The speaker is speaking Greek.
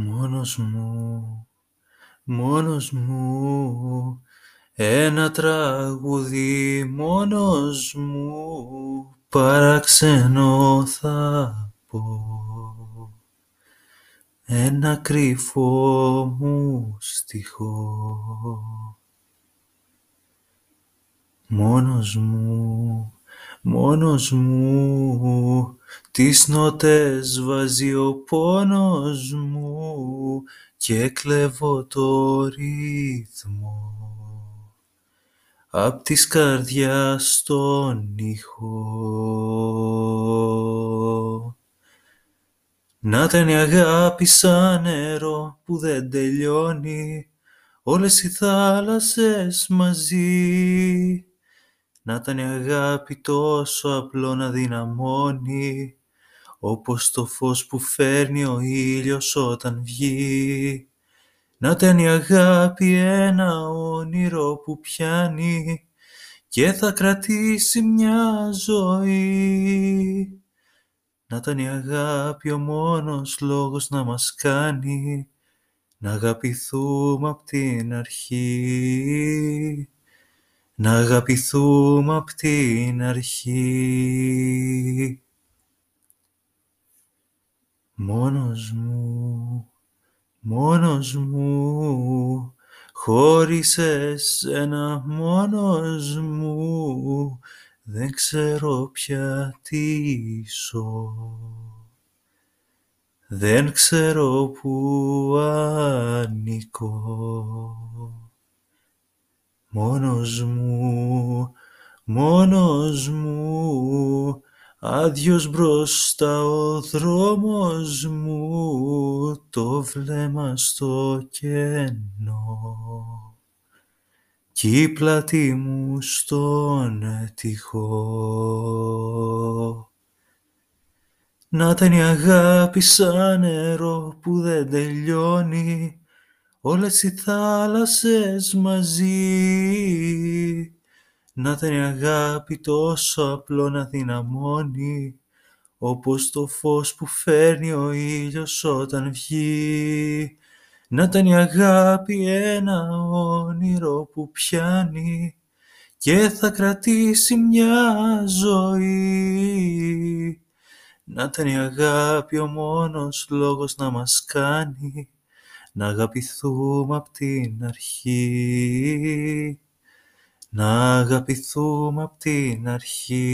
Μόνος μου, μόνος μου, ένα τραγούδι μόνος μου, παραξενό θα πω. Ένα κρυφό μου στιχό. Μόνος μου, μόνος μου, τις νότες βάζει ο πόνος μου και κλέβω το ρυθμό απ' της καρδιάς τον ήχο. Να ήταν η αγάπη σαν νερό που δεν τελειώνει όλες οι θάλασσες μαζί να ήταν η αγάπη τόσο απλό να δυναμώνει όπως το φως που φέρνει ο ήλιος όταν βγει. Να ήταν η αγάπη ένα όνειρο που πιάνει και θα κρατήσει μια ζωή. Να ήταν η αγάπη ο μόνος λόγος να μας κάνει να αγαπηθούμε απ' την αρχή να αγαπηθούμε απ' την αρχή. Μόνος μου, μόνος μου, χωρίς εσένα μόνος μου, δεν ξέρω πια τι ζω. Δεν ξέρω που ανήκω. Μόνος μου, μόνος μου, άδειος μπροστά ο δρόμος μου, το βλέμμα στο κενό κι η πλάτη μου στον τυχό. Να ήταν η αγάπη σαν νερό που δεν τελειώνει όλες οι θάλασσες μαζί. Να ήταν η αγάπη τόσο απλό να δυναμώνει όπως το φως που φέρνει ο ήλιος όταν βγει. Να ήταν η αγάπη ένα όνειρο που πιάνει και θα κρατήσει μια ζωή. Να ήταν η αγάπη ο μόνος λόγος να μας κάνει να αγαπηθούμε απ' την αρχή, να αγαπηθούμε απ' την αρχή.